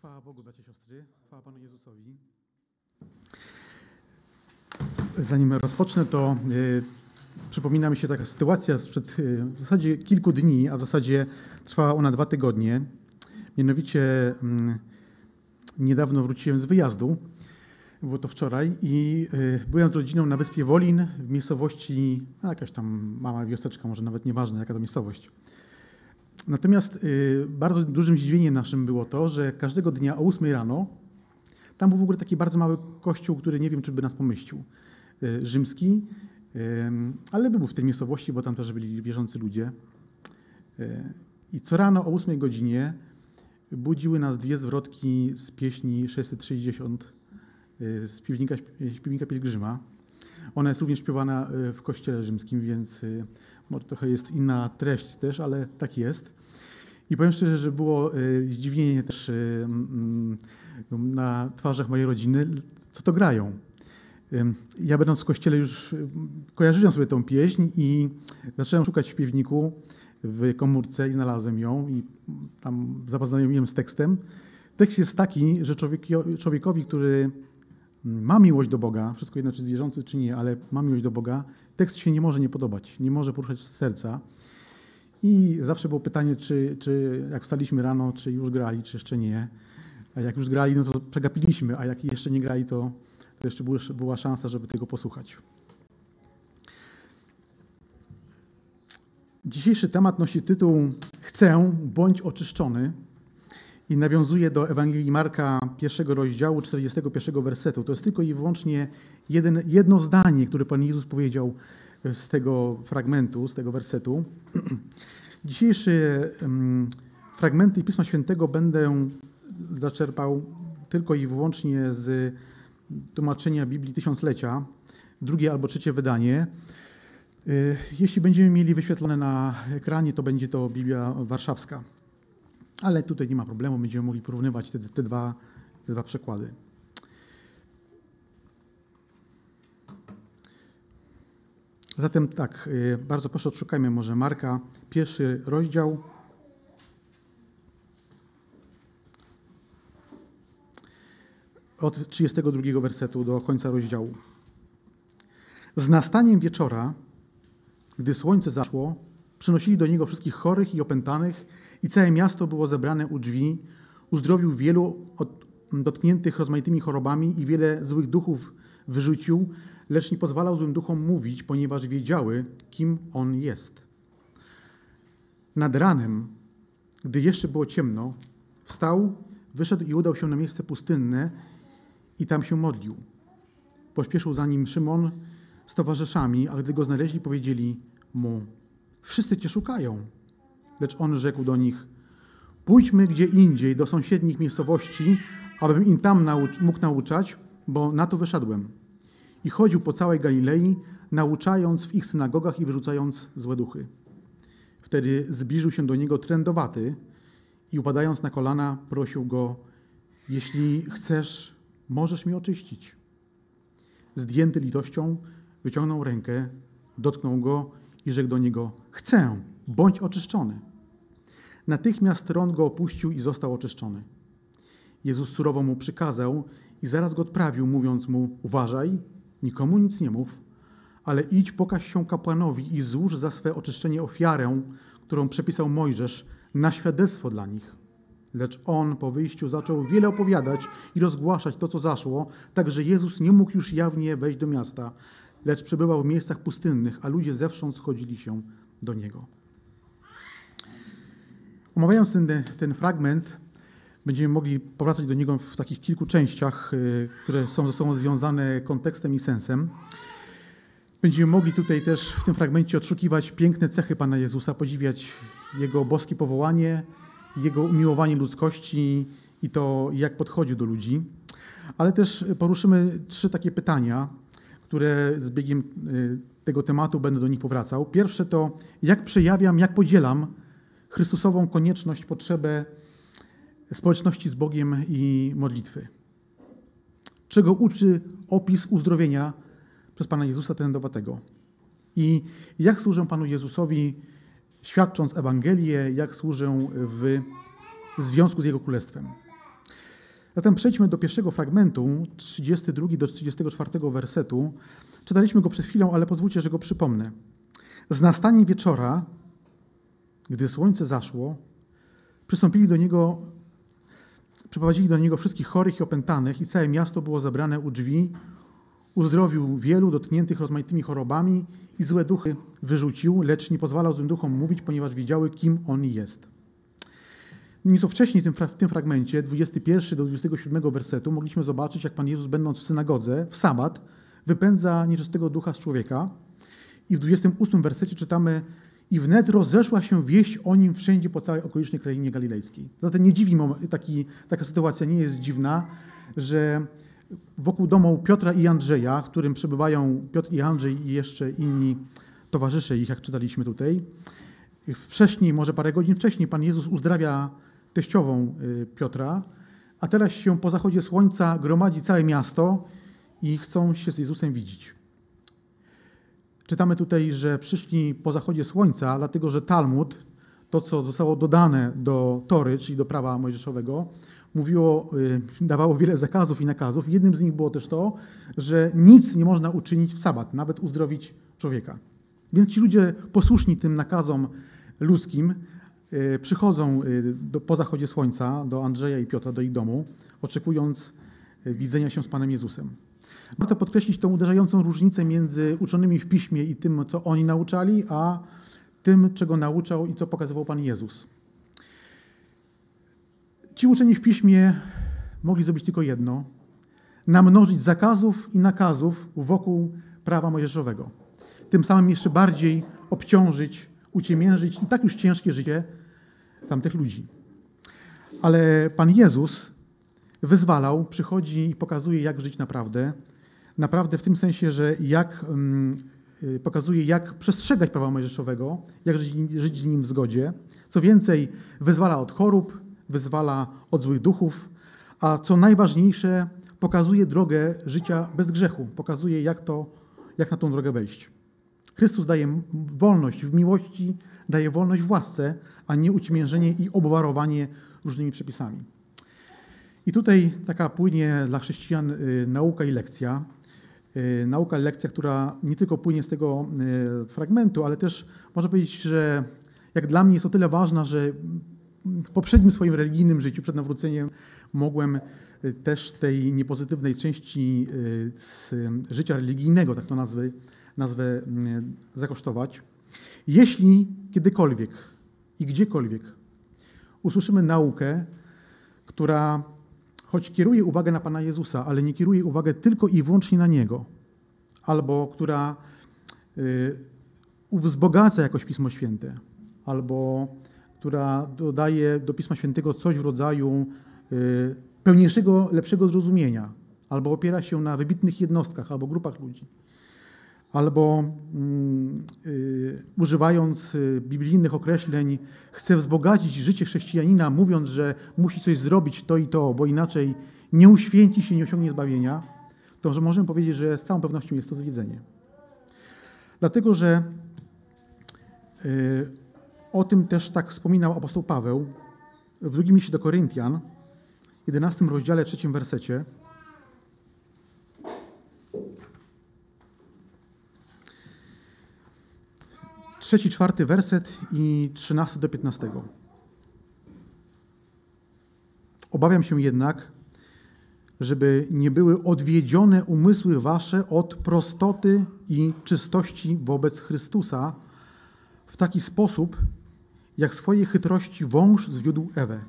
Chwała Bogu, bracia i siostry, chwała Panu Jezusowi. Zanim rozpocznę, to y, przypomina mi się taka sytuacja sprzed y, w zasadzie kilku dni, a w zasadzie trwała ona dwa tygodnie. Mianowicie y, niedawno wróciłem z wyjazdu, było to wczoraj, i y, byłem z rodziną na wyspie Wolin w miejscowości, no, jakaś tam mała wioseczka, może nawet nieważne jaka to miejscowość. Natomiast y, bardzo dużym zdziwieniem naszym było to, że każdego dnia o 8 rano, tam był w ogóle taki bardzo mały kościół, który nie wiem, czy by nas pomyścił, y, rzymski, ale był w tej miejscowości, bo tam też byli wierzący ludzie. Y, I co rano o 8 godzinie budziły nas dwie zwrotki z pieśni 660 y, z piwnika, Pielgrzyma. Ona jest również śpiewana w kościele rzymskim, więc może trochę jest inna treść też, ale tak jest. I powiem szczerze, że było y, zdziwienie też y, mm, na twarzach mojej rodziny, co to grają. Ja będąc w kościele już y, kojarzyłem sobie tą pieśń i zacząłem szukać w śpiewniku w komórce i znalazłem ją i tam zapoznajomiłem z tekstem. Tekst jest taki, że człowiekowi, który ma miłość do Boga, wszystko jedno czy zwierzący czy nie, ale ma miłość do Boga, tekst się nie może nie podobać, nie może poruszać serca. I zawsze było pytanie, czy, czy jak wstaliśmy rano, czy już grali, czy jeszcze nie. A jak już grali, no to przegapiliśmy, a jak jeszcze nie grali, to, to jeszcze była- szansa, żeby tego posłuchać. Dzisiejszy temat nosi tytuł Chcę, bądź oczyszczony i nawiązuje do Ewangelii Marka pierwszego rozdziału 41 wersetu. To jest tylko i wyłącznie jeden, jedno zdanie, które Pan Jezus powiedział z tego fragmentu, z tego wersetu. Dzisiejsze fragmenty Pisma Świętego będę zaczerpał tylko i wyłącznie z tłumaczenia Biblii Tysiąclecia, drugie albo trzecie wydanie. Y, Jeśli będziemy mieli wyświetlone na ekranie, to będzie to Biblia Warszawska. Ale tutaj nie ma problemu, będziemy mogli porównywać te, te, dwa, te dwa przekłady. Zatem tak, y, bardzo proszę odszukajmy może Marka, pierwszy rozdział. Od 32 wersetu do końca rozdziału. Z nastaniem wieczora, gdy słońce zaszło, przynosili do niego wszystkich chorych i opętanych i całe miasto było zebrane u drzwi. Uzdrowił wielu od, dotkniętych rozmaitymi chorobami i wiele złych duchów wyrzucił, lecz nie pozwalał złym duchom mówić, ponieważ wiedziały, kim on jest. Nad ranem, gdy jeszcze było ciemno, wstał, wyszedł i udał się na miejsce pustynne i tam się modlił. Pośpieszył za nim Szymon z towarzyszami, ale gdy go znaleźli, powiedzieli mu: Wszyscy cię szukają. Lecz on rzekł do nich: Pójdźmy gdzie indziej, do sąsiednich miejscowości, abym im tam naucz, mógł nauczać, bo na to wyszedłem. I chodził po całej Galilei, nauczając w ich synagogach i wyrzucając złe duchy. Wtedy zbliżył się do niego trędowaty i upadając na kolana, prosił go: Jeśli chcesz, możesz mi oczyścić. Zdjęty litością, wyciągnął rękę, dotknął go i rzekł do niego: Chcę, bądź oczyszczony. Natychmiast trąd go opuścił i został oczyszczony. Jezus surowo mu przykazał i zaraz go odprawił, mówiąc mu: Uważaj, nikomu nic nie mów, ale idź, pokaż się kapłanowi i złóż za swe oczyszczenie ofiarę, którą przepisał Mojżesz, na świadectwo dla nich. Lecz on po wyjściu zaczął wiele opowiadać i rozgłaszać to, co zaszło, tak że Jezus nie mógł już jawnie wejść do miasta, lecz przebywał w miejscach pustynnych, a ludzie zewsząd schodzili się do niego. Omawiając ten, ten fragment, będziemy mogli powracać do niego w takich kilku częściach, y, które są ze sobą związane kontekstem i sensem. Będziemy mogli tutaj też w tym fragmencie odszukiwać piękne cechy Pana Jezusa, podziwiać Jego boskie powołanie, Jego umiłowanie ludzkości i to, jak podchodził do ludzi. Ale też poruszymy trzy takie pytania, które z biegiem y, tego tematu będę do nich powracał. Pierwsze to, jak przejawiam, jak podzielam Chrystusową konieczność, potrzebę społeczności z Bogiem i modlitwy. Czego uczy opis uzdrowienia przez Pana Jezusa Trędowatego? I jak służę Panu Jezusowi, świadcząc Ewangelię, jak służę w związku z Jego Królestwem? Zatem przejdźmy do pierwszego fragmentu, 32 do 34 wersetu. Czytaliśmy go przed chwilą, ale pozwólcie, że go przypomnę. Z nastaniem wieczora, gdy słońce zaszło, przystąpili do niego, przyprowadzili do niego wszystkich chorych i opętanych i całe miasto było zebrane u drzwi. Uzdrowił wielu dotkniętych rozmaitymi chorobami i złe duchy wyrzucił, lecz nie pozwalał złym duchom mówić, ponieważ wiedziały, kim on jest. Nieco wcześniej w tym fragmencie, 21 do 27 wersetu, mogliśmy zobaczyć, jak Pan Jezus, będąc w synagodze, w sabat, wypędza nieczystego ducha z człowieka. I w 28 wersecie czytamy, i wnet rozeszła się wieść o nim wszędzie po całej okolicznej krainie galilejskiej. Zatem nie dziwi, taki, taka sytuacja nie jest dziwna, że wokół domu Piotra i Andrzeja, w którym przebywają Piotr i Andrzej i jeszcze inni towarzysze ich, jak czytaliśmy tutaj, wcześniej, może parę godzin wcześniej, Pan Jezus uzdrawia teściową y, Piotra, a teraz się po zachodzie słońca gromadzi całe miasto i chcą się z Jezusem widzieć. Czytamy tutaj, że przyszli po zachodzie słońca, dlatego że Talmud, to co zostało dodane do Tory, czyli do prawa mojżeszowego, mówiło, y, dawało wiele zakazów i nakazów. Jednym z nich było też to, że nic nie można uczynić w sabat, nawet uzdrowić człowieka. Więc ci ludzie posłuszni tym nakazom ludzkim y, przychodzą y, do, po zachodzie słońca do Andrzeja i Piotra, do ich domu, oczekując widzenia się z Panem Jezusem. Warto podkreślić tą uderzającą różnicę między uczonymi w piśmie i tym, co oni nauczali, a tym, czego nauczał i co pokazywał Pan Jezus. Ci uczeni w piśmie mogli zrobić tylko jedno: namnożyć zakazów i nakazów wokół prawa mojżeszowego. Tym samym jeszcze bardziej obciążyć, uciemiężyć i tak już ciężkie życie tamtych ludzi. Ale Pan Jezus wyzwalał, przychodzi i pokazuje, jak żyć naprawdę. Naprawdę w tym sensie, że jak mm, y, pokazuje, jak przestrzegać prawa mojżeszowego, jak żyć, żyć z nim w zgodzie. Co więcej, wyzwala od chorób, wyzwala od złych duchów, a co najważniejsze, pokazuje drogę życia bez grzechu, pokazuje, jak, to, jak na tą drogę wejść. Chrystus daje wolność w miłości, daje wolność w łasce, a nie uciemiężenie i obwarowanie różnymi przepisami. I tutaj taka płynie dla chrześcijan y, nauka i lekcja. Y, nauka lekcja, która nie tylko płynie z tego y, fragmentu, ale też można powiedzieć, że jak dla mnie jest o tyle ważna, że w poprzednim swoim religijnym życiu, przed nawróceniem, mogłem też tej niepozytywnej części z życia religijnego, tak to nazwę, nazwę zakosztować. Jeśli kiedykolwiek i gdziekolwiek usłyszymy naukę, która choć kieruje uwagę na Pana Jezusa, ale nie kieruje uwagę tylko i wyłącznie na Niego, albo która y, wzbogaca jakoś Pismo Święte, albo która dodaje do Pisma Świętego coś w rodzaju y, pełniejszego, lepszego zrozumienia, albo opiera się na wybitnych jednostkach albo grupach ludzi albo mm, y, używając y, biblijnych określeń, chce wzbogacić życie chrześcijanina, mówiąc, że musi coś zrobić to i to, bo inaczej nie uświęci się, nie osiągnie zbawienia, to że możemy powiedzieć, że z całą pewnością jest to zwiedzenie. Dlatego, że y, o tym też tak wspominał apostoł Paweł w drugim liście do Koryntian, 11 rozdziale, trzecim wersecie. Trzeci, czwarty werset i trzynasty do piętnastego. Obawiam się jednak, żeby nie były odwiedzione umysły wasze od prostoty i czystości wobec Chrystusa w taki sposób, jak swojej chytrości wąż zwiódł Ewę.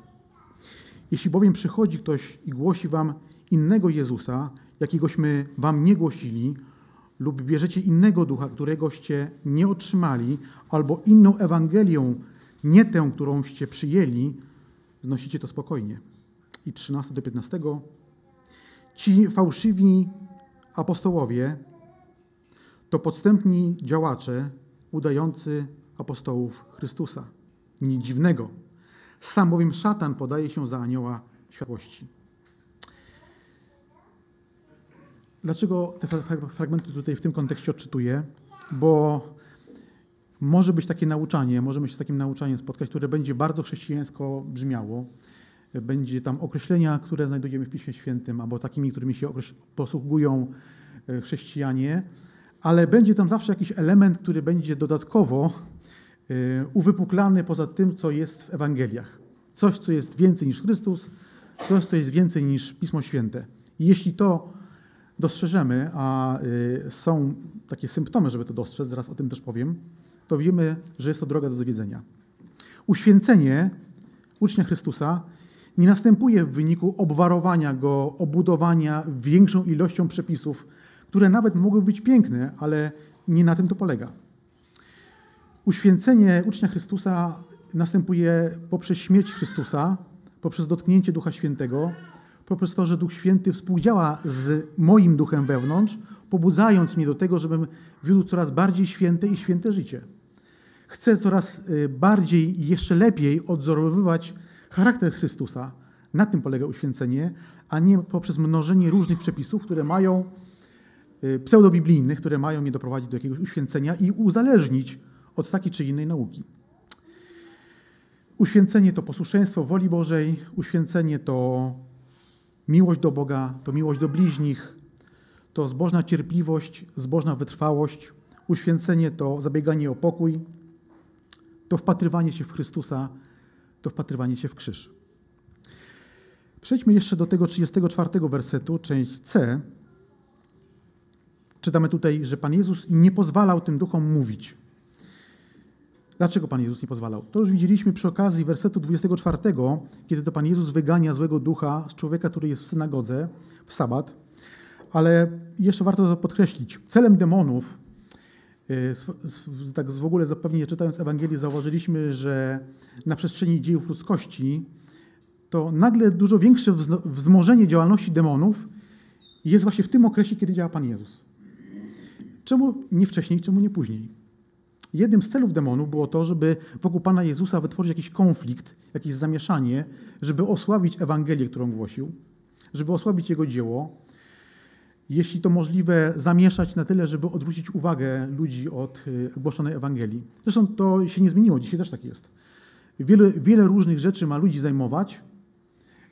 Jeśli bowiem przychodzi ktoś i głosi wam innego Jezusa, jakiegośmy wam nie głosili, lub bierzecie innego ducha, któregoście nie otrzymali, albo inną Ewangelię, nie tę, którąście przyjęli, znosicie to spokojnie. I 13 do 15. Ci fałszywi apostołowie to podstępni działacze udający apostołów Chrystusa. Nic dziwnego. Sam bowiem szatan podaje się za anioła światłości. Dlaczego te fragmenty tutaj w tym kontekście odczytuję? Bo może być takie nauczanie, możemy się z takim nauczaniem spotkać, które będzie bardzo chrześcijańsko brzmiało. będzie tam określenia, które znajdujemy w Piśmie Świętym, albo takimi, którymi się posługują e, chrześcijanie, ale będzie tam zawsze jakiś element, który będzie dodatkowo e, uwypuklany poza tym, co jest w Ewangeliach. Coś, co jest więcej niż Chrystus, coś, co jest więcej niż Pismo Święte. Jeśli to dostrzeżemy, a e, są takie symptomy, żeby to dostrzec, zaraz o tym też powiem, to wiemy, że jest to droga do zwiedzenia. Uświęcenie ucznia Chrystusa nie następuje w wyniku obwarowania go, obudowania większą ilością przepisów, które nawet mogły być piękne, ale nie na tym to polega. Uświęcenie ucznia Chrystusa następuje poprzez śmierć Chrystusa, poprzez dotknięcie Ducha Świętego, to, że Duch Święty współdziała z moim duchem wewnątrz, pobudzając mnie do tego, żebym wiódł coraz bardziej święte i święte życie. Chcę coraz y, bardziej jeszcze lepiej odzorowywać charakter Chrystusa. Na tym polega uświęcenie, a nie poprzez mnożenie różnych przepisów, które mają y, pseudobiblijnych, które mają mnie doprowadzić do jakiegoś uświęcenia i uzależnić od takiej czy innej nauki. Uświęcenie to posłuszeństwo woli Bożej, uświęcenie to miłość do Boga, to miłość do bliźnich, to zbożna cierpliwość, zbożna wytrwałość. Uświęcenie to zabieganie o pokój, to wpatrywanie się w Chrystusa, to wpatrywanie się w krzyż. Przejdźmy jeszcze do tego 34 wersetu, część C. Czytamy tutaj, że Pan Jezus nie pozwalał tym duchom mówić. Dlaczego Pan Jezus nie pozwalał? To już widzieliśmy przy okazji wersetu 24, kiedy to Pan Jezus wygania złego ducha z człowieka, który jest w synagodze w sabat. Ale jeszcze warto to podkreślić. Celem demonów Y, tak w ogóle zapewnie czytając Ewangelię zauważyliśmy, że na przestrzeni dziejów ludzkości to nagle dużo większe wzmożenie działalności demonów jest właśnie w tym okresie, kiedy działa Pan Jezus. Czemu nie wcześniej, czemu nie później? Jednym z celów demonów było to, żeby wokół Pana Jezusa wytworzyć jakiś konflikt, jakieś zamieszanie, żeby osłabić Ewangelię, którą głosił, żeby osłabić Jego dzieło, jeśli to możliwe, zamieszać na tyle, żeby odwrócić uwagę ludzi od y, głoszonej Ewangelii. Zresztą to się nie zmieniło, dzisiaj też tak jest. Wiele, wiele różnych rzeczy ma ludzi zajmować,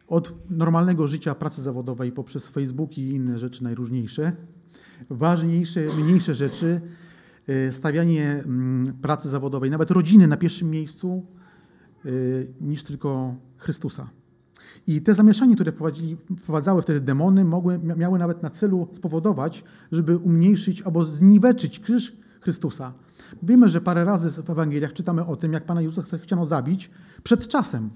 od normalnego życia pracy zawodowej poprzez Facebook i inne rzeczy najróżniejsze, ważniejsze, mniejsze rzeczy, stawianie mm, pracy zawodowej, nawet rodziny na pierwszym miejscu, y, niż tylko Chrystusa. I te zamieszanie, które wprowadzały wtedy demony, mogły, miały nawet na celu spowodować, żeby umniejszyć albo zniweczyć krzyż Chrystusa. Wiemy, że parę razy w Ewangeliach czytamy o tym, jak Pana Jezusa chciano zabić przed czasem.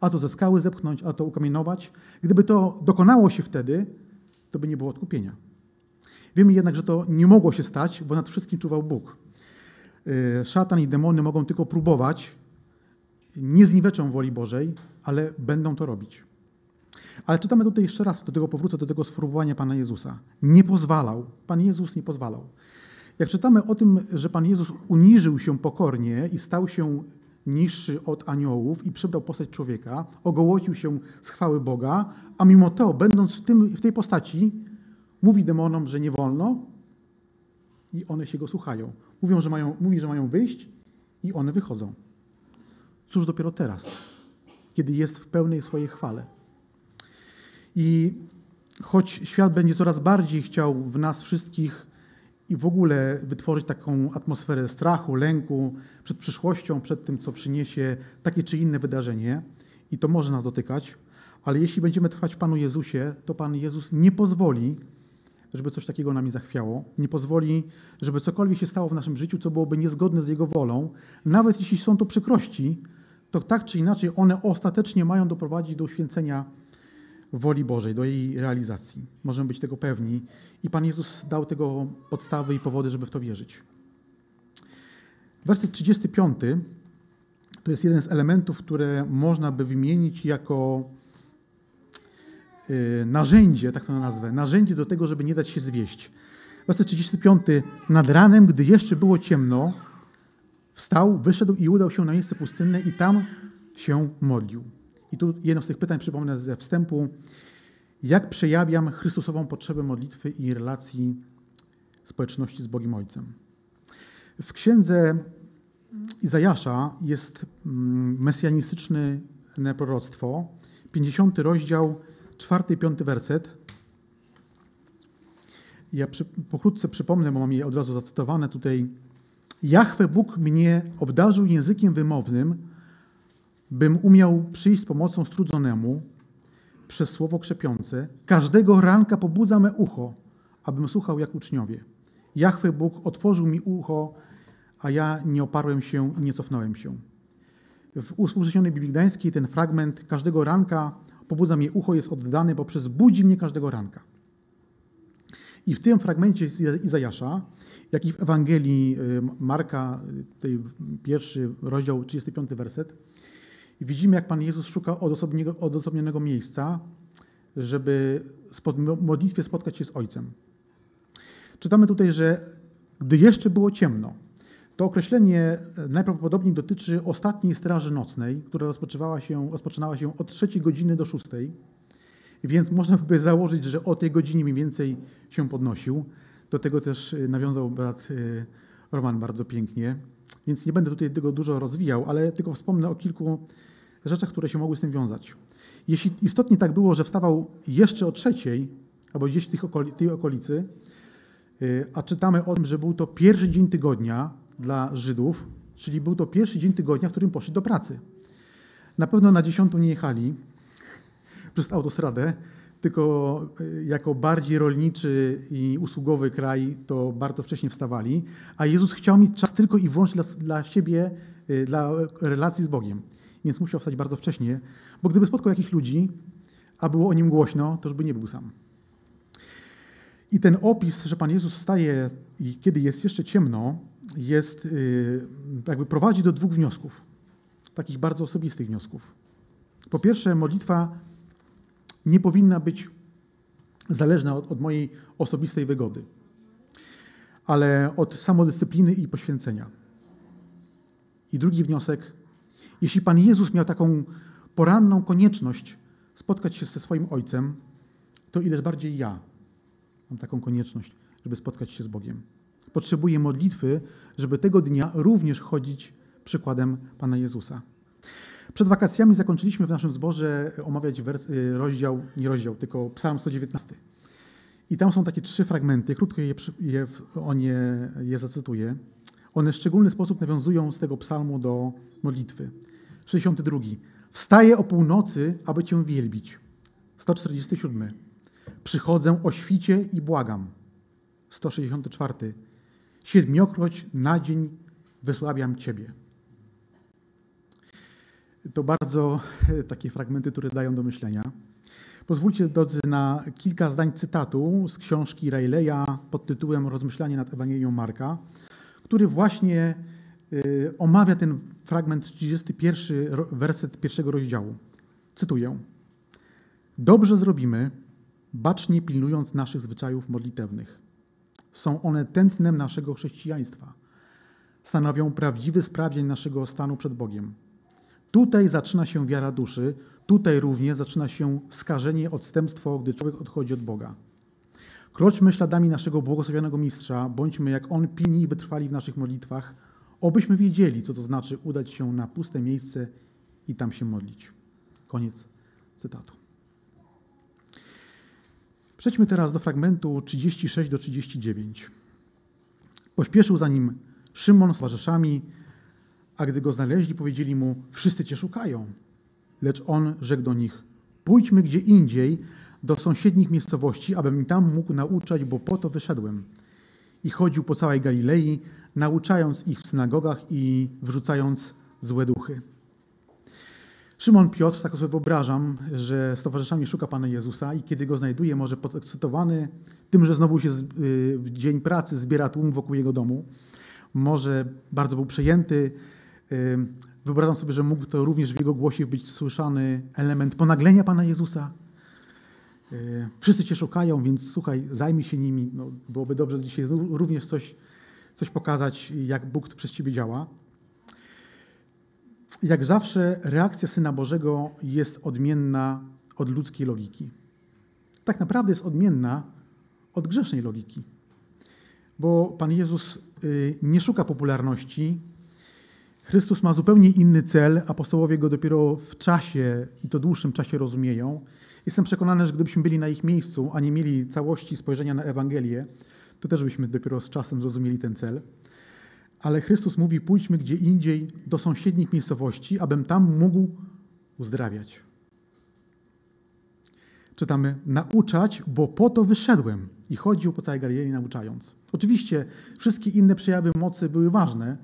A to ze skały zepchnąć, a to ukamienować. Gdyby to dokonało się wtedy, to by nie było odkupienia. Wiemy jednak, że to nie mogło się stać, bo nad wszystkim czuwał Bóg. Y, szatan i demony mogą tylko próbować, nie zniweczą woli Bożej, ale będą to robić. Ale czytamy tutaj jeszcze raz, do tego powrócę, do tego sformułowania Pana Jezusa. Nie pozwalał. Pan Jezus nie pozwalał. Jak czytamy o tym, że Pan Jezus uniżył się pokornie i stał się niższy od aniołów i przybrał postać człowieka, ogołocił się z chwały Boga, a mimo to, będąc w, tym, w tej postaci, mówi demonom, że nie wolno i one się go słuchają. Mówią, że mają, mówi, że mają wyjść i one wychodzą. Cóż dopiero teraz, kiedy jest w pełnej swojej chwale. I choć świat będzie coraz bardziej chciał w nas wszystkich i w ogóle wytworzyć taką atmosferę strachu, lęku przed przyszłością, przed tym, co przyniesie takie czy inne wydarzenie, i to może nas dotykać, ale jeśli będziemy trwać Panu Jezusie, to Pan Jezus nie pozwoli, żeby coś takiego nami zachwiało, nie pozwoli, żeby cokolwiek się stało w naszym życiu, co byłoby niezgodne z Jego wolą, nawet jeśli są to przykrości, to tak czy inaczej one ostatecznie mają doprowadzić do uświęcenia woli Bożej, do jej realizacji. Możemy być tego pewni. I Pan Jezus dał tego podstawy i powody, żeby w to wierzyć. Werset 35 to jest jeden z elementów, które można by wymienić jako narzędzie, tak to nazwę, narzędzie do tego, żeby nie dać się zwieść. Werset 35. Nad ranem, gdy jeszcze było ciemno, wstał, wyszedł i udał się na miejsce pustynne i tam się modlił. I tu jedno z tych pytań przypomnę ze wstępu. Jak przejawiam Chrystusową potrzebę modlitwy i relacji społeczności z Bogiem Ojcem? W księdze Izajasza jest mm, mesjanistyczne proroctwo, 50 rozdział, 4 i 5 werset. Ja przy, pokrótce przypomnę, bo mam je od razu zacytowane tutaj. Jachwę Bóg mnie obdarzył językiem wymownym, bym umiał przyjść z pomocą strudzonemu przez słowo krzepiące. Każdego ranka pobudza me ucho, abym słuchał jak uczniowie. Jachwę Bóg otworzył mi ucho, a ja nie oparłem się i nie cofnąłem się. W uspółcześnionej Biblii Gdańskiej ten fragment każdego ranka pobudza mnie ucho jest oddany poprzez budzi mnie każdego ranka. I w tym fragmencie Izajasza, jak i w Ewangelii y, Marka, y, tej pierwszy rozdział, 35 werset, widzimy, jak Pan Jezus szuka odosobnionego miejsca, żeby w modlitwie spotkać się z Ojcem. Czytamy tutaj, że gdy jeszcze było ciemno, to określenie najprawdopodobniej dotyczy ostatniej straży nocnej, która rozpoczynała się, rozpoczynała się od trzeciej godziny do szóstej, więc można by założyć, że o tej godzinie mniej więcej się podnosił. Do tego też y, nawiązał brat y, Roman bardzo pięknie, więc nie będę tutaj tego dużo rozwijał, ale tylko wspomnę o kilku rzeczach, które się mogły z tym wiązać. Jeśli istotnie tak było, że wstawał jeszcze o trzeciej, albo gdzieś w tej okolicy, a czytamy o tym, że był to pierwszy dzień tygodnia dla Żydów, czyli był to pierwszy dzień tygodnia, w którym poszli do pracy. Na pewno na dziesiątą nie jechali przez autostradę, tylko y, jako bardziej rolniczy i usługowy kraj, to bardzo wcześnie wstawali, a Jezus chciał mieć czas tylko i wyłącznie dla, dla siebie, y, dla relacji z Bogiem. Więc musiał wstać bardzo wcześnie, bo gdyby spotkał jakichś ludzi, a było o nim głośno, to już by nie był sam. I ten opis, że Pan Jezus wstaje i kiedy jest jeszcze ciemno, jest, y, jakby prowadzi do dwóch wniosków, takich bardzo osobistych wniosków. Po pierwsze, modlitwa nie powinna być zależna od, od mojej osobistej wygody, ale od samodyscypliny i poświęcenia. I drugi wniosek, jeśli Pan Jezus miał taką poranną konieczność spotkać się ze swoim Ojcem, to ileż bardziej ja mam taką konieczność, żeby spotkać się z Bogiem. Potrzebuję modlitwy, żeby tego dnia również chodzić przykładem Pana Jezusa. Przed wakacjami zakończyliśmy w naszym zborze omawiać y, rozdział, nie rozdział, tylko Psalm 119. I tam są takie trzy fragmenty, krótko je, je, o nie je zacytuję. One w szczególny sposób nawiązują z tego psalmu do modlitwy. 62. Wstaję o północy, aby Cię wielbić. 147. Przychodzę o świcie i błagam. 164. Siedmiokroć na dzień wysławiam Ciebie. To bardzo e, takie fragmenty, które dają do myślenia. Pozwólcie, drodzy, na kilka zdań cytatu z książki Rayleigha pod tytułem Rozmyślanie nad Ewangelią Marka, który właśnie e, omawia ten fragment 31, werset pierwszego rozdziału. Cytuję. Dobrze zrobimy, bacznie pilnując naszych zwyczajów modlitewnych. Są one tętnem naszego chrześcijaństwa. Stanowią prawdziwy sprawdzian naszego stanu przed Bogiem. Tutaj zaczyna się wiara duszy, tutaj również zaczyna się skażenie, odstępstwo, gdy człowiek odchodzi od Boga. Kroczmy śladami naszego błogosławionego mistrza, bądźmy jak on pilni i wytrwali w naszych modlitwach, obyśmy wiedzieli, co to znaczy udać się na puste miejsce i tam się modlić. Koniec cytatu. Przejdźmy teraz do fragmentu 36 do 39. Pośpieszył za nim Szymon z towarzyszami, a gdy go znaleźli, powiedzieli mu: Wszyscy cię szukają. Lecz on rzekł do nich: Pójdźmy gdzie indziej, do sąsiednich miejscowości, abym tam mógł nauczać, bo po to wyszedłem. I chodził po całej Galilei, nauczając ich w synagogach i wrzucając złe duchy. Szymon Piotr, tak sobie wyobrażam, że z towarzyszami szuka Pana Jezusa i kiedy go znajduje, może podekscytowany tym, że znowu się y, w dzień pracy zbiera tłum wokół jego domu, może bardzo był przejęty. Y, wyobrażam sobie, że mógł to również w jego głosie być słyszany element ponaglenia Pana Jezusa. Y, wszyscy Cię szukają, więc słuchaj, zajmij się nimi. No, byłoby dobrze dzisiaj również coś, coś pokazać, jak Bóg przez Ciebie działa. Jak zawsze, reakcja Syna Bożego jest odmienna od ludzkiej logiki. Tak naprawdę jest odmienna od grzesznej logiki. Bo Pan Jezus y, nie szuka popularności, Chrystus ma zupełnie inny cel, apostołowie go dopiero w czasie, i to dłuższym czasie rozumieją. Jestem przekonany, że gdybyśmy byli na ich miejscu, a nie mieli całości spojrzenia na Ewangelię, to też byśmy dopiero z czasem zrozumieli ten cel. Ale Chrystus mówi: pójdźmy gdzie indziej, do sąsiednich miejscowości, abym tam mógł uzdrawiać. Czytamy: nauczać, bo po to wyszedłem. I chodził po całej Galilei nauczając. Oczywiście wszystkie inne przejawy mocy były ważne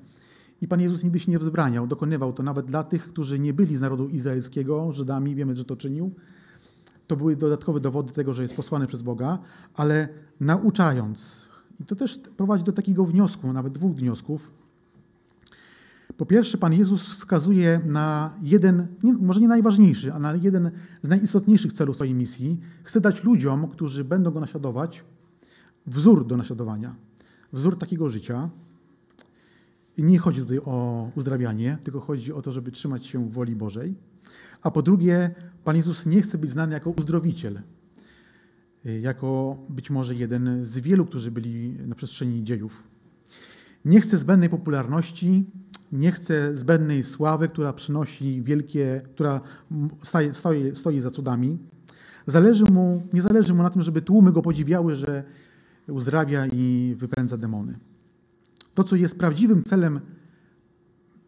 i Pan Jezus nigdy się nie wzbraniał. Dokonywał to nawet dla tych, którzy nie byli z narodu izraelskiego, Żydami, wiemy, że to czynił. To były dodatkowe dowody tego, że jest posłany przez Boga, ale nauczając. I to też prowadzi do takiego wniosku, nawet dwóch wniosków. Po pierwsze, Pan Jezus wskazuje na jeden, nie, może nie najważniejszy, a na jeden z najistotniejszych celów swojej misji. Chce dać ludziom, którzy będą go naśladować, wzór do naśladowania, wzór takiego życia. I nie chodzi tutaj o uzdrawianie, tylko chodzi o to, żeby trzymać się woli Bożej. A po drugie, Pan Jezus nie chce być znany jako uzdrowiciel, jako być może jeden z wielu, którzy byli na przestrzeni dziejów. Nie chce zbędnej popularności, nie chce zbędnej sławy, która przynosi wielkie, która staje, stoi, stoi za cudami. Zależy mu, nie zależy mu na tym, żeby tłumy go podziwiały, że uzdrawia i wypędza demony. To, co jest prawdziwym celem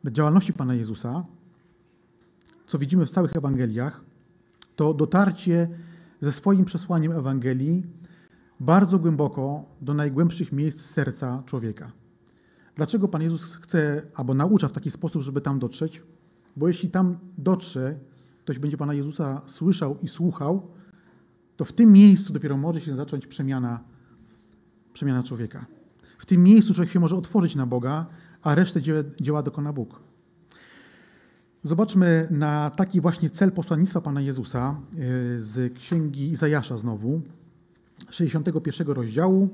działalności Pana Jezusa, co widzimy w całych Ewangeliach, to dotarcie ze swoim przesłaniem Ewangelii bardzo głęboko do najgłębszych miejsc serca człowieka. Dlaczego Pan Jezus chce albo naucza w taki sposób, żeby tam dotrzeć? Bo jeśli tam dotrze, ktoś będzie Pana Jezusa słyszał i słuchał, to w tym miejscu dopiero może się zacząć przemiana, przemiana człowieka. W tym miejscu człowiek się może otworzyć na Boga, a resztę dzieła, dokona Bóg. Zobaczmy na taki właśnie cel posłannictwa Pana Jezusa y, z księgi Izajasza znowu, 61 rozdziału,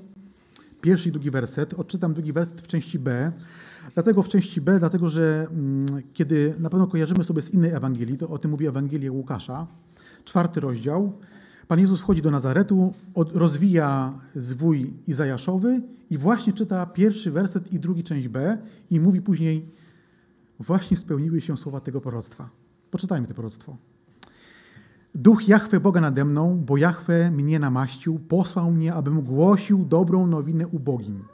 pierwszy i drugi werset. Odczytam drugi werset w części B. Dlatego w części B, dlatego że mm, kiedy na pewno kojarzymy sobie z innej Ewangelii, to o tym mówi Ewangelia Łukasza, czwarty rozdział. Pan Jezus wchodzi do Nazaretu, rozwija zwój Izajaszowy i właśnie czyta pierwszy werset i drugi część B i mówi później, właśnie spełniły się słowa tego proroctwa. Poczytajmy to proroctwo. Duch Jahwe Boga nade mną, bo Jahwe mnie namaścił, posłał mnie, abym głosił dobrą nowinę ubogim,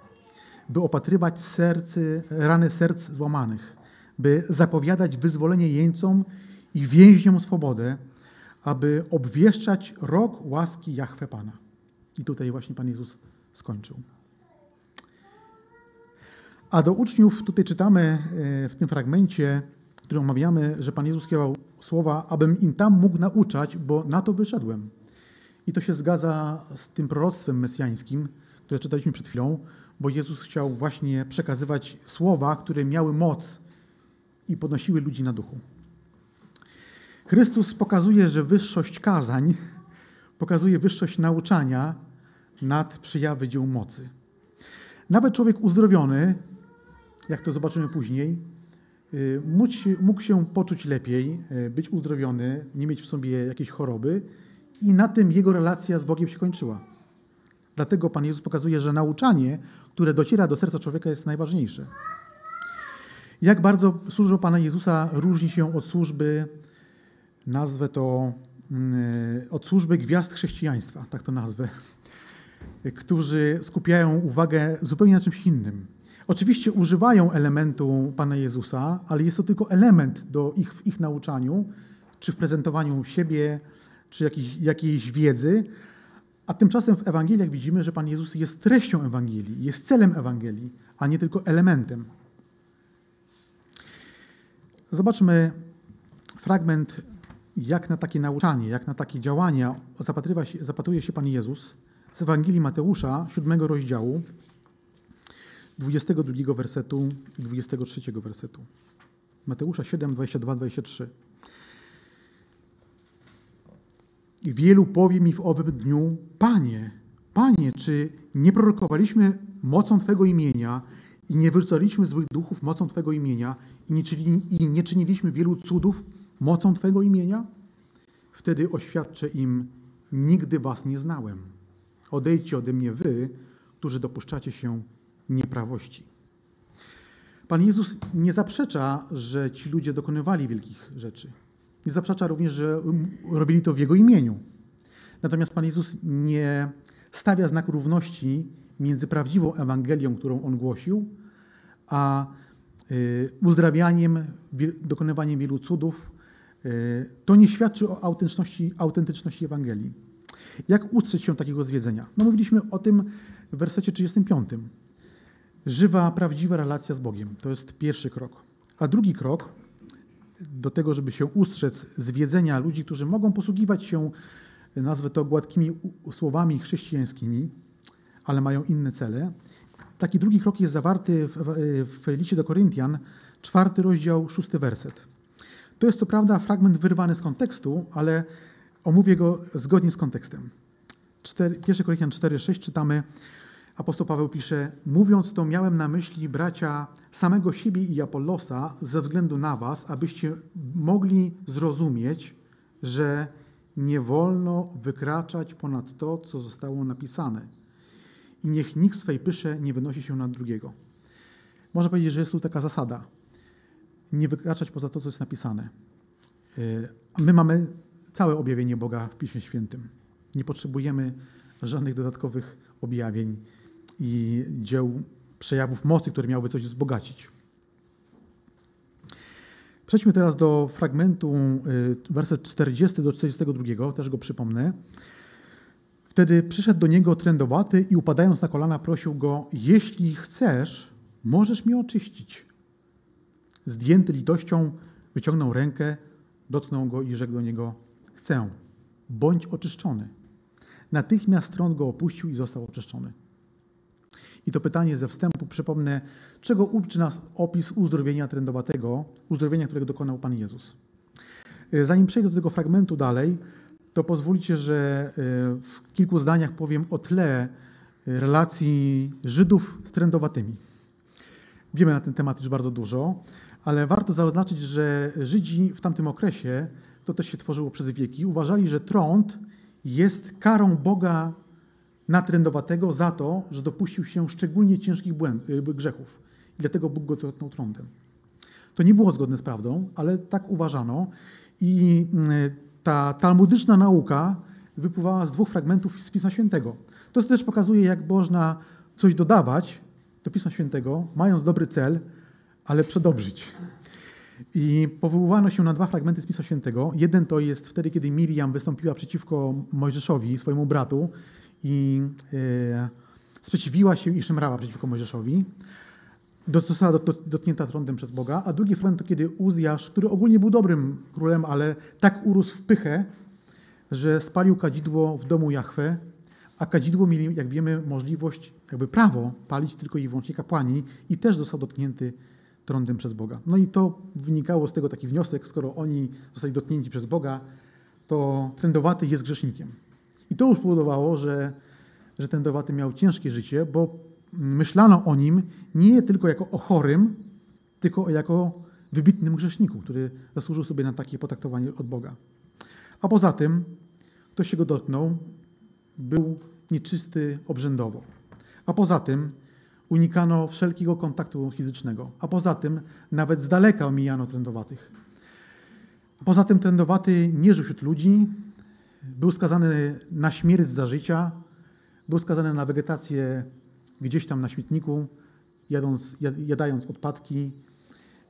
by opatrywać sercy, rany serc złamanych, by zapowiadać wyzwolenie jeńcom i więźniom swobodę, aby obwieszczać rok łaski Jahwe Pana. I tutaj właśnie Pan Jezus skończył. A do uczniów tutaj czytamy e, w tym fragmencie, który omawiamy, że Pan Jezus kierował słowa, abym im tam mógł nauczać, bo na to wyszedłem. I to się zgadza z tym proroctwem mesjańskim, które czytaliśmy przed chwilą, bo Jezus chciał właśnie przekazywać słowa, które miały moc i podnosiły ludzi na duchu. Chrystus pokazuje, że wyższość kazań pokazuje wyższość nauczania nad przejawy dzieł mocy. Nawet człowiek uzdrowiony, jak to zobaczymy później, y, mógł się poczuć lepiej, y, być uzdrowiony, nie mieć w sobie jakiejś choroby i na tym jego relacja z Bogiem się kończyła. Dlatego Pan Jezus pokazuje, że nauczanie, które dociera do serca człowieka, jest najważniejsze. Jak bardzo służba Pana Jezusa różni się od służby nazwę to mm, od służby gwiazd chrześcijaństwa, tak to nazwę, którzy skupiają uwagę zupełnie na czymś innym. Oczywiście używają elementu Pana Jezusa, ale jest to tylko element do ich, w ich nauczaniu, czy w prezentowaniu siebie, czy jakiejś, wiedzy, a tymczasem w Ewangeliach widzimy, że Pan Jezus jest treścią Ewangelii, jest celem Ewangelii, a nie tylko elementem. Zobaczmy fragment jak na takie nauczanie, jak na takie działania zapatruje się Pan Jezus z Ewangelii Mateusza, 7 rozdziału, 22 wersetu i 23 wersetu. Mateusza 7, 22, 23. I wielu powie mi w owym dniu, Panie, Panie, czy nie prorokowaliśmy mocą Twego imienia i nie wyrzucaliśmy złych duchów mocą Twego imienia i nie, czynili, i nie czyniliśmy wielu cudów mocą Twego imienia? Wtedy oświadczę im: Nigdy Was nie znałem. Odejdźcie ode mnie, Wy, którzy dopuszczacie się nieprawości. Pan Jezus nie zaprzecza, że ci ludzie dokonywali wielkich rzeczy. Nie zaprzecza również, że robili to w Jego imieniu. Natomiast Pan Jezus nie stawia znak równości między prawdziwą Ewangelią, którą On głosił, a y, uzdrawianiem, dokonywaniem wielu cudów. Y, to nie świadczy o autentyczności, autentyczności Ewangelii. Jak ustrzec się takiego zwiedzenia? No mówiliśmy o tym w wersecie 35. Żywa, prawdziwa relacja z Bogiem. To jest pierwszy krok. A drugi krok do tego, żeby się ustrzec zwiedzenia ludzi, którzy mogą posługiwać się, nazwę to gładkimi słowami chrześcijańskimi, ale mają inne cele. Taki drugi krok jest zawarty w, w, w liście do Koryntian, czwarty rozdział, szósty werset. To jest co prawda fragment wyrwany z kontekstu, ale omówię go zgodnie z kontekstem. 1 Koryntian 4,6 czytamy, apostoł Paweł pisze, mówiąc to miałem na myśli bracia samego siebie i Apollosa ze względu na was, abyście mogli zrozumieć, że nie wolno wykraczać ponad to, co zostało napisane. I niech nikt swej pysze nie wynosi się nad drugiego. Można powiedzieć, że jest tu taka zasada. Nie wykraczać poza to, co jest napisane. Y, my mamy całe objawienie Boga w Piśmie Świętym. Nie potrzebujemy żadnych dodatkowych objawień i dzieł przejawów mocy, które miałyby coś wzbogacić. Przejdźmy teraz do fragmentu, y, werset 40 do 42, też go przypomnę. Wtedy przyszedł do niego trędowaty i upadając na kolana prosił go, jeśli chcesz, możesz mnie oczyścić. Zdjęty litością wyciągnął rękę, dotknął go i rzekł do niego, chcę, bądź oczyszczony. Natychmiast trąd go opuścił i został oczyszczony. I to pytanie ze wstępu przypomnę, czego uczy nas opis uzdrowienia trędowatego, uzdrowienia, którego dokonał Pan Jezus. E, zanim przejdę do tego fragmentu dalej, to pozwólcie, że e, w kilku zdaniach powiem o tle relacji Żydów z trędowatymi. Wiemy na ten temat już bardzo dużo, ale warto zaznaczyć, że Żydzi w tamtym okresie, to też się tworzyło przez wieki, uważali, że trąd jest karą Boga natrędowatego za to, że dopuścił się szczególnie ciężkich błęd, y, grzechów. I dlatego Bóg go dotknął trądem. To nie było zgodne z prawdą, ale tak uważano. I y, ta talmudyczna nauka wypływała z dwóch fragmentów z Pisma Świętego. To też pokazuje, jak można coś dodawać do Pisma Świętego, mając dobry cel, ale przedobrzyć. I powoływano się na dwa fragmenty z Pisma Świętego. Jeden to jest wtedy, kiedy Miriam wystąpiła przeciwko Mojżeszowi, swojemu bratu, i e, sprzeciwiła się i szemrała przeciwko Mojżeszowi. Została dotknięta trądem przez Boga. A drugi fragment to kiedy Uzjasz, który ogólnie był dobrym królem, ale tak urósł w pychę, że spalił kadzidło w domu Jahwe, a kadzidło mieli, jak wiemy, możliwość, jakby prawo palić tylko i wyłącznie kapłani i też został dotknięty trądem przez Boga. No i to wynikało z tego taki wniosek, skoro oni zostali dotknięci przez Boga, to trędowaty jest grzesznikiem. I to już powodowało, że, że ten dowaty miał ciężkie życie, bo myślano o nim nie tylko jako o chorym, tylko jako wybitnym grzeszniku, który zasłużył sobie na takie potraktowanie od Boga. A poza tym, ktoś się go dotknął, był nieczysty obrzędowo. A poza tym unikano wszelkiego kontaktu fizycznego. A poza tym nawet z daleka omijano trędowatych. A poza tym trędowaty nie żył wśród ludzi, był skazany na śmierć za życia, był skazany na wegetację gdzieś tam na śmietniku, jadąc, jadając odpadki,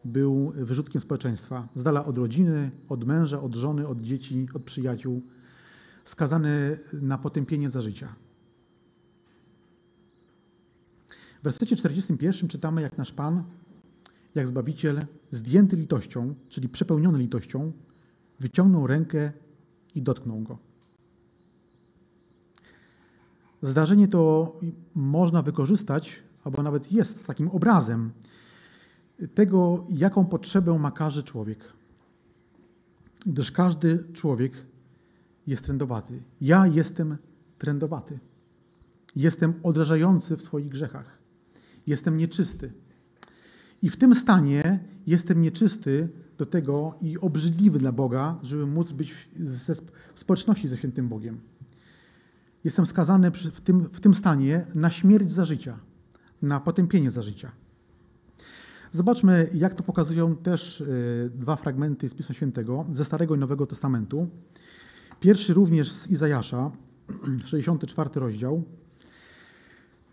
był wyrzutkiem społeczeństwa, z dala od rodziny, od męża, od żony, od dzieci, od przyjaciół, skazany na potępienie za życia. W wersecie 41 czytamy, jak nasz Pan, jak Zbawiciel, zdjęty litością, czyli przepełniony litością, wyciągnął rękę i dotknął go. Zdarzenie to można wykorzystać, albo nawet jest takim obrazem tego, jaką potrzebę ma każdy człowiek. Gdyż każdy człowiek jest trendowaty. Ja jestem trendowaty. Jestem odrażający w swoich grzechach. Jestem nieczysty. I w tym stanie jestem nieczysty do tego i obrzydliwy dla Boga, żeby móc być w społeczności ze świętym Bogiem. Jestem skazany w tym, w tym stanie na śmierć za życia, na potępienie za życia. Zobaczmy, jak to pokazują też y, dwa fragmenty z Pisma Świętego, ze Starego i Nowego Testamentu. Pierwszy również z Izajasza, 64 rozdział.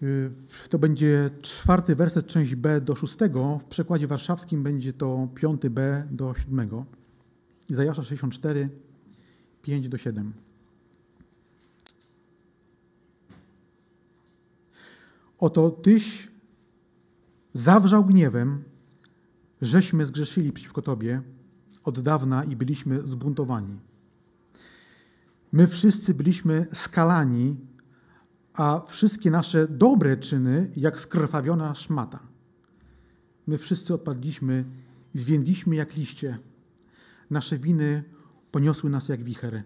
Y, to będzie czwarty werset, część B do szóstego. W przekładzie warszawskim będzie to piąty B do siódmego. Izajasza 64, 5 do 7. Oto Tyś zawrzał gniewem, żeśmy zgrzeszyli przeciwko Tobie od dawna i byliśmy zbuntowani. My wszyscy byliśmy skalani, a wszystkie nasze dobre czyny jak skrwawiona szmata. My wszyscy odpadliśmy zwiędliśmy jak liście. Nasze winy poniosły nas jak wicher.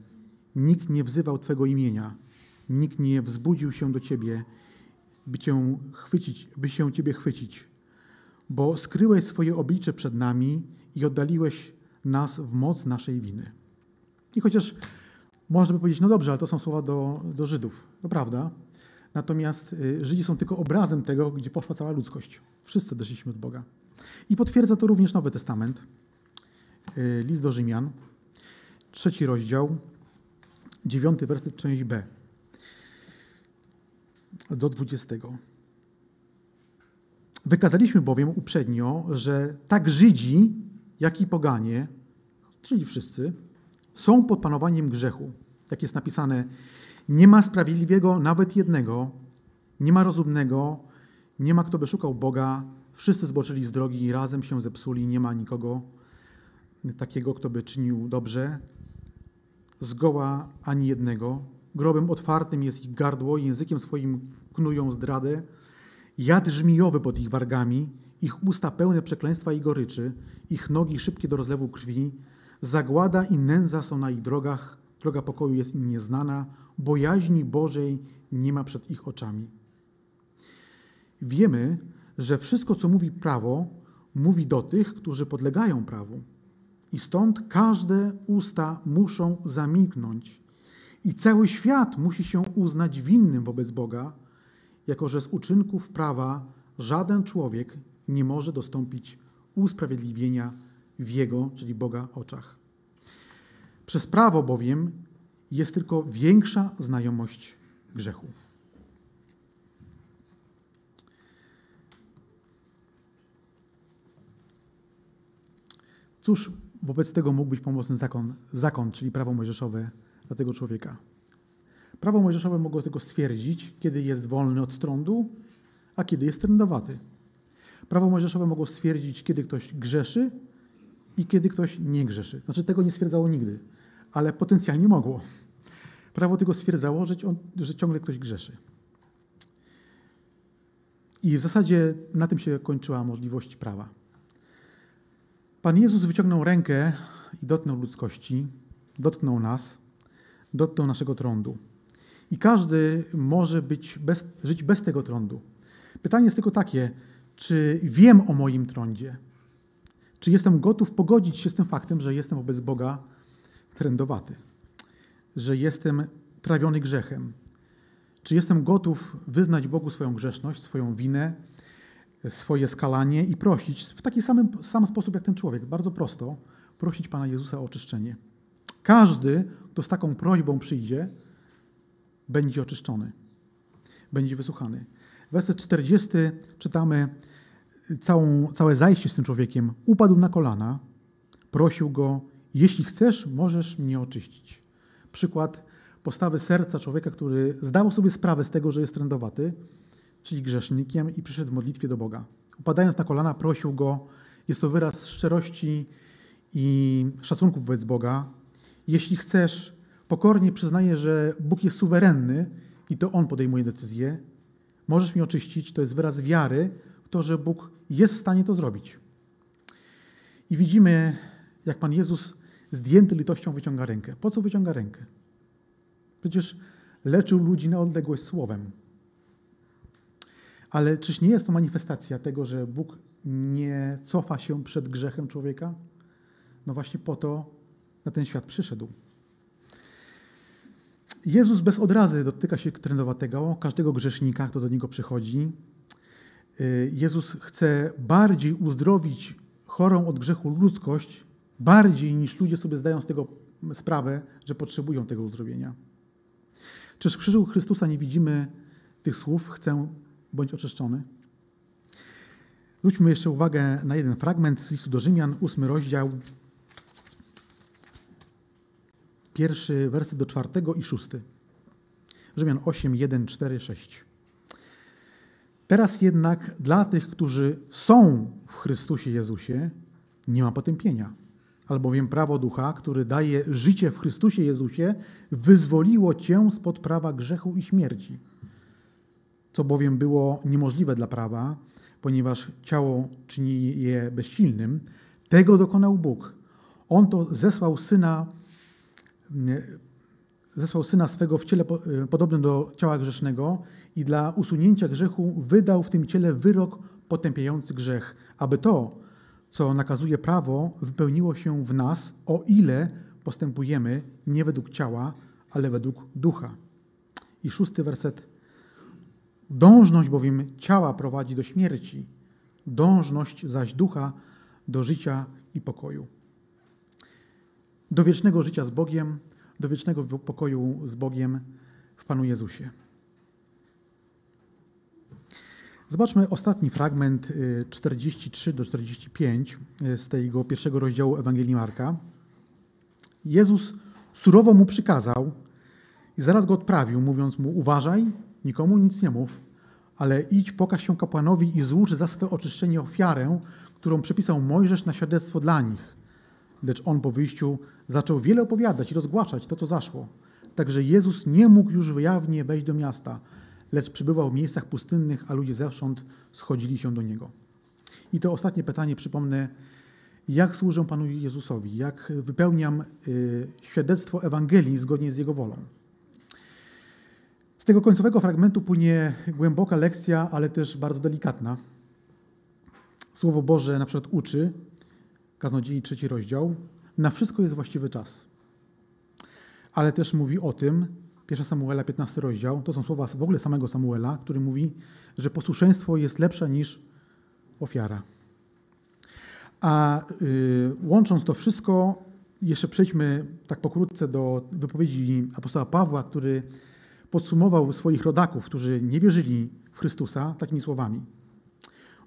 Nikt nie wzywał Twego imienia, nikt nie wzbudził się do Ciebie, by, cię chwycić, by się Ciebie chwycić, bo skryłeś swoje oblicze przed nami i oddaliłeś nas w moc naszej winy. I chociaż można by powiedzieć, no dobrze, ale to są słowa do, do Żydów, to prawda. Natomiast y, Żydzi są tylko obrazem tego, gdzie poszła cała ludzkość. Wszyscy odeszliśmy od Boga. I potwierdza to również Nowy Testament, y, list do Rzymian, trzeci rozdział, dziewiąty werset, część B do 20. Wykazaliśmy bowiem uprzednio, że tak Żydzi, jak i poganie, czyli wszyscy, są pod panowaniem grzechu. Jak jest napisane, nie ma sprawiedliwego nawet jednego, nie ma rozumnego, nie ma kto by szukał Boga, wszyscy zboczyli z drogi i razem się zepsuli, nie ma nikogo takiego, kto by czynił dobrze. Zgoła ani jednego. Grobem otwartym jest ich gardło, językiem swoim knują zdradę. Jad żmijowy pod ich wargami, ich usta pełne przekleństwa i goryczy, ich nogi szybkie do rozlewu krwi. Zagłada i nędza są na ich drogach, droga pokoju jest im nieznana, bojaźni Bożej nie ma przed ich oczami. Wiemy, że wszystko, co mówi prawo, mówi do tych, którzy podlegają prawu. I stąd każde usta muszą zamilknąć. I cały świat musi się uznać winnym wobec Boga, jako że z uczynków prawa żaden człowiek nie może dostąpić usprawiedliwienia w Jego, czyli Boga, oczach. Przez prawo bowiem jest tylko większa znajomość grzechu. Cóż wobec tego mógł być pomocny zakon, zakon, czyli prawo mojżeszowe dla tego człowieka? Prawo mojżeszowe mogło tylko stwierdzić, kiedy jest wolny od trądu, a kiedy jest trędowaty. Prawo mojżeszowe mogło stwierdzić, kiedy ktoś grzeszy i kiedy ktoś nie grzeszy. Znaczy tego nie stwierdzało nigdy, ale potencjalnie mogło. Prawo tylko stwierdzało, że, że ciągle ktoś grzeszy. I w zasadzie na tym się kończyła możliwość prawa. Pan Jezus wyciągnął rękę i dotknął ludzkości, dotknął nas, dotknął naszego trądu. I każdy może być bez, żyć bez tego trądu. Pytanie jest tylko takie, czy wiem o moim trądzie? Czy jestem gotów pogodzić się z tym faktem, że jestem wobec Boga trędowaty? Że jestem trawiony grzechem? Czy jestem gotów wyznać Bogu swoją grzeszność, swoją winę, swoje skalanie i prosić w taki sam, sam sposób jak ten człowiek, bardzo prosto, prosić Pana Jezusa o oczyszczenie? Każdy, kto z taką prośbą przyjdzie, będzie oczyszczony, będzie wysłuchany. Werset 40 czytamy całą, całe zajście z tym człowiekiem. Upadł na kolana, prosił go, jeśli chcesz, możesz mnie oczyścić. Przykład postawy serca człowieka, który zdał sobie sprawę z tego, że jest trędowaty, czyli grzesznikiem i przyszedł w modlitwie do Boga. Upadając na kolana, prosił go. Jest to wyraz szczerości i szacunku wobec Boga. Jeśli chcesz, pokornie przyznaję, że Bóg jest suwerenny i to On podejmuje decyzję. Możesz mnie oczyścić, to jest wyraz wiary w to, że Bóg jest w stanie to zrobić. I widzimy, jak Pan Jezus zdjęty litością wyciąga rękę. Po co wyciąga rękę? Przecież leczył ludzi na odległość słowem. Ale czyż nie jest to manifestacja tego, że Bóg nie cofa się przed grzechem człowieka? No właśnie po to na ten świat przyszedł. Jezus bez odrazy dotyka się trędowatego, każdego grzesznika, kto do Niego przychodzi. y, Jezus chce bardziej uzdrowić chorą od grzechu ludzkość, bardziej niż ludzie sobie zdają z tego sprawę, że potrzebują tego uzdrowienia. Czyż w krzyżu Chrystusa nie widzimy tych słów, chcę bądź oczyszczony? Zwróćmy jeszcze uwagę na jeden fragment z listu do Rzymian, ósmy rozdział, pierwszy werset do czwartego i szósty. Rzymian 8, 1, 4, 6. Teraz jednak dla tych, którzy są w Chrystusie Jezusie, nie ma potępienia. Albowiem prawo ducha, który daje życie w Chrystusie Jezusie, wyzwoliło cię spod prawa grzechu i śmierci. Co bowiem było niemożliwe dla prawa, ponieważ ciało czyni je bezsilnym, tego dokonał Bóg. On to zesłał syna, zesłał syna swego w ciele podobnym do ciała grzesznego i dla usunięcia grzechu wydał w tym ciele wyrok potępiający grzech, aby to, co nakazuje prawo, wypełniło się w nas, o ile postępujemy nie według ciała, ale według ducha. I szósty werset. Dążność bowiem ciała prowadzi do śmierci, dążność zaś ducha do życia i pokoju. Do wiecznego życia z Bogiem, do wiecznego pokoju z Bogiem w Panu Jezusie. Zobaczmy ostatni fragment 43 y, do 45 y, z tego pierwszego rozdziału Ewangelii Marka. Jezus surowo mu przykazał i zaraz go odprawił, mówiąc mu: Uważaj, nikomu nic nie mów, ale idź, pokaż się kapłanowi i złóż za swe oczyszczenie ofiarę, którą przepisał Mojżesz na świadectwo dla nich. Lecz on po wyjściu zaczął wiele opowiadać i rozgłaszać to, co zaszło. Także Jezus nie mógł już wyjawnie wejść do miasta lecz przybywał w miejscach pustynnych, a ludzie zewsząd schodzili się do Niego. I to ostatnie pytanie przypomnę, jak służę Panu Jezusowi, jak wypełniam y, świadectwo Ewangelii zgodnie z Jego wolą. Z tego końcowego fragmentu płynie głęboka lekcja, ale też bardzo delikatna. Słowo Boże na przykład uczy, kaznodziei trzeci rozdział, na wszystko jest właściwy czas. Ale też mówi o tym, 1 Samuela, 15 rozdział, to są słowa w ogóle samego Samuela, który mówi, że posłuszeństwo jest lepsze niż ofiara. A y, łącząc to wszystko, jeszcze przejdźmy tak pokrótce do wypowiedzi apostoła Pawła, który podsumował swoich rodaków, którzy nie wierzyli w Chrystusa, takimi słowami.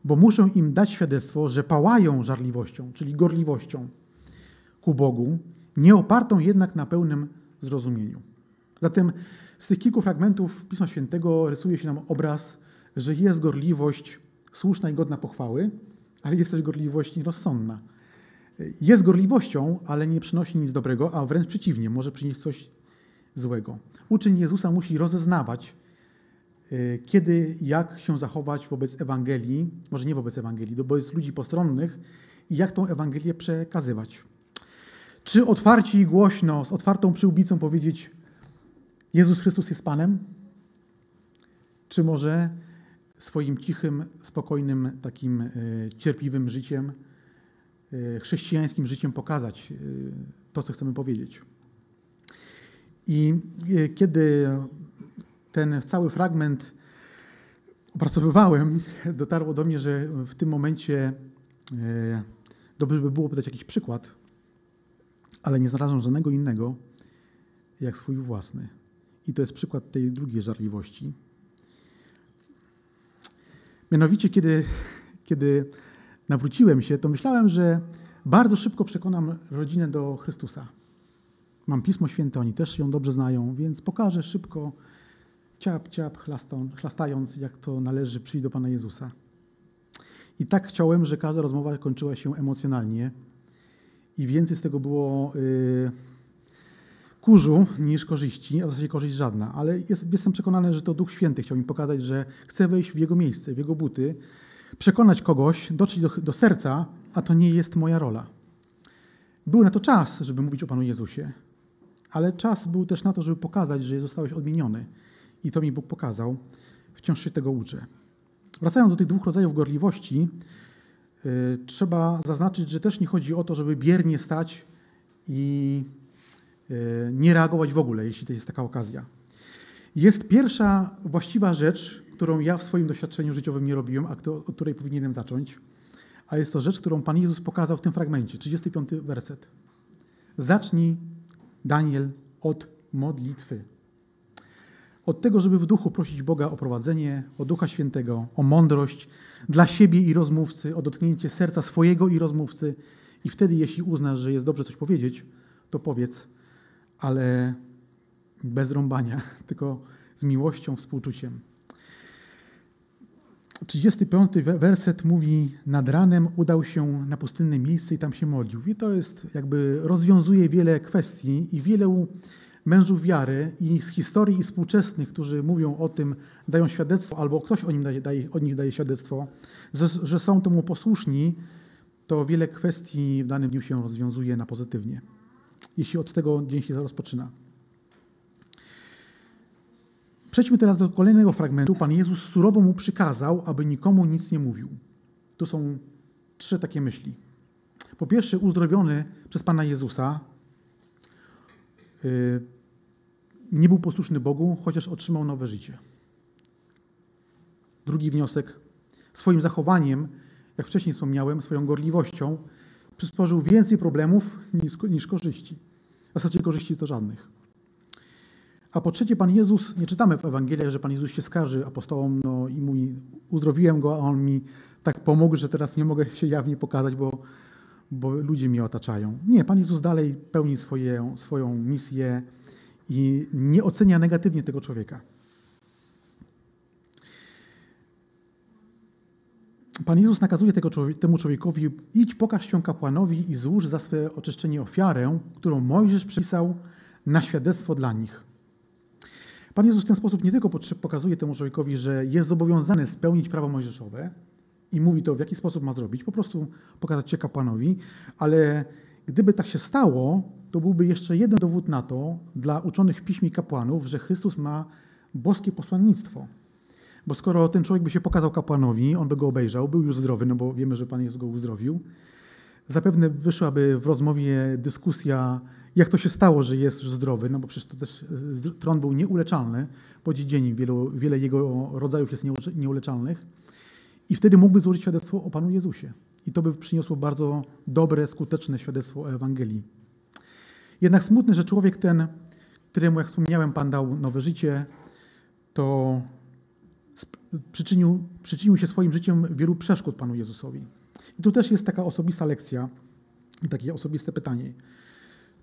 Bo muszę im dać świadectwo, że pałają żarliwością, czyli gorliwością ku Bogu, nie opartą jednak na pełnym zrozumieniu. Zatem z tych kilku fragmentów Pisma Świętego rysuje się nam obraz, że jest gorliwość słuszna i godna pochwały, ale jest też gorliwość nierozsądna. Jest gorliwością, ale nie przynosi nic dobrego, a wręcz przeciwnie, może przynieść coś złego. Uczeń Jezusa musi rozeznawać, e, kiedy, jak się zachować wobec Ewangelii, może nie wobec Ewangelii, wobec ludzi postronnych i jak tą Ewangelię przekazywać. Czy otwarcie i głośno, z otwartą przyłbicą powiedzieć Jezus Chrystus jest Panem? Czy może swoim cichym, spokojnym, takim e, cierpliwym życiem, e, chrześcijańskim życiem pokazać e, to, co chcemy powiedzieć? I kiedy ten cały fragment opracowywałem, dotarło do mnie, że w tym momencie dobrze by było podać jakiś przykład, ale nie znalazłem żadnego innego jak swój własny. I to jest przykład tej drugiej żarliwości. Mianowicie, kiedy, kiedy nawróciłem się, to myślałem, że bardzo szybko przekonam rodzinę do Chrystusa. Mam Pismo Święte, oni też ją dobrze znają, więc pokażę szybko, ciap, ciap, chlastając, jak to należy przyjść do Pana Jezusa. I tak chciałem, że każda rozmowa kończyła się emocjonalnie i więcej z tego było... Yy, kurzu niż korzyści, a w zasadzie korzyść żadna. Ale jest, jestem przekonany, że to Duch Święty chciał mi pokazać, że chce wejść w jego miejsce, w jego buty, przekonać kogoś, dotrzeć do, do serca, a to nie jest moja rola. Był na to czas, żeby mówić o Panu Jezusie, ale czas był też na to, żeby pokazać, że zostałeś odmieniony. I to mi Bóg pokazał. Wciąż się tego uczę. Wracając do tych dwóch rodzajów gorliwości, yy, trzeba zaznaczyć, że też nie chodzi o to, żeby biernie stać i nie reagować w ogóle, jeśli to jest taka okazja. Jest pierwsza właściwa rzecz, którą ja w swoim doświadczeniu życiowym nie robiłem, a od której powinienem zacząć. A jest to rzecz, którą Pan Jezus pokazał w tym fragmencie, 35 werset. Zacznij, Daniel, od modlitwy. Od tego, żeby w duchu prosić Boga o prowadzenie, o Ducha Świętego, o mądrość dla siebie i rozmówcy, o dotknięcie serca swojego i rozmówcy. I wtedy, jeśli uznasz, że jest dobrze coś powiedzieć, to powiedz, ale bez rąbania, tylko z miłością, współczuciem. 35 werset mówi: Nad ranem udał się na pustynne miejsce i tam się modlił. I to jest jakby rozwiązuje wiele kwestii i wielu mężów wiary i z historii i współczesnych, którzy mówią o tym, dają świadectwo, albo ktoś o, nim daje, daje, nich daje świadectwo, że, że są temu posłuszni, to wiele kwestii w danym dniu się rozwiązuje na pozytywnie. Jeśli od tego dzień się rozpoczyna. Przejdźmy teraz do kolejnego fragmentu. Pan Jezus surowo mu przykazał, aby nikomu nic nie mówił. Tu są trzy takie myśli. Po pierwsze, uzdrowiony przez Pana Jezusa y, nie był posłuszny Bogu, chociaż otrzymał nowe życie. Drugi wniosek. Swoim zachowaniem, jak wcześniej wspomniałem, swoją gorliwością przysporzył więcej problemów niż, niż korzyści. W zasadzie korzyści to żadnych. A po trzecie, Pan Jezus, nie czytamy w Ewangeliach, że Pan Jezus się skarży apostołom no, i mówi, uzdrowiłem go, a on mi tak pomógł, że teraz nie mogę się jawnie pokazać, bo, bo ludzie mnie otaczają. Nie, Pan Jezus dalej pełni swoje, swoją misję i nie ocenia negatywnie tego człowieka. Pan Jezus nakazuje tego, temu człowiekowi: idź, pokaż się kapłanowi i złóż za swe oczyszczenie ofiarę, którą Mojżesz przypisał na świadectwo dla nich. Pan Jezus w ten sposób nie tylko pokazuje temu człowiekowi, że jest zobowiązany spełnić prawo mojżeszowe i mówi to, w jaki sposób ma zrobić, po prostu pokazać się kapłanowi, ale gdyby tak się stało, to byłby jeszcze jeden dowód na to dla uczonych w piśmie kapłanów, że Chrystus ma boskie posłannictwo. Bo skoro ten człowiek by się pokazał kapłanowi, on by go obejrzał, był już zdrowy, no bo wiemy, że Pan go uzdrowił, zapewne wyszłaby w rozmowie dyskusja jak to się stało, że jest już zdrowy, no bo przecież to też e, tron był nieuleczalny, po dziedzinie wielu, wiele jego rodzajów jest nieuleczalnych i wtedy mógłby złożyć świadectwo o Panu Jezusie. I to by przyniosło bardzo dobre, skuteczne świadectwo o Ewangelii. Jednak smutne, że człowiek ten, któremu, jak wspomniałem, Pan dał nowe życie, to przyczynił, przyczynił się swoim życiem wielu przeszkód Panu Jezusowi. I tu też jest taka osobista lekcja i takie osobiste pytanie.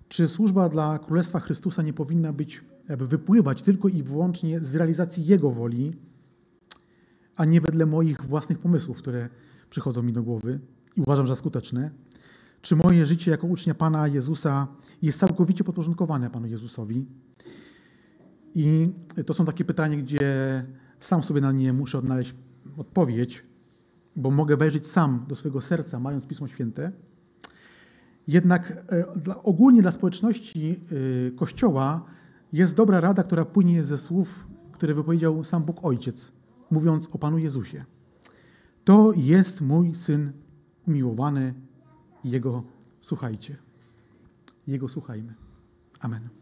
Czy służba dla Królestwa Chrystusa nie powinna być, wypływać tylko i wyłącznie z realizacji Jego woli, a nie wedle moich własnych pomysłów, które przychodzą mi do głowy i uważam za skuteczne? Czy moje życie jako ucznia Pana Jezusa jest całkowicie podporządkowane Panu Jezusowi? I to są takie pytania, gdzie sam sobie na nie muszę odnaleźć odpowiedź, bo mogę wejrzeć sam do swojego serca, mając Pismo Święte jednak e, ogólnie dla społeczności e, Kościoła jest dobra rada, która płynie ze słów, które wypowiedział sam Bóg Ojciec, mówiąc o Panu Jezusie. To jest mój Syn umiłowany, Jego słuchajcie. Jego słuchajmy. Amen.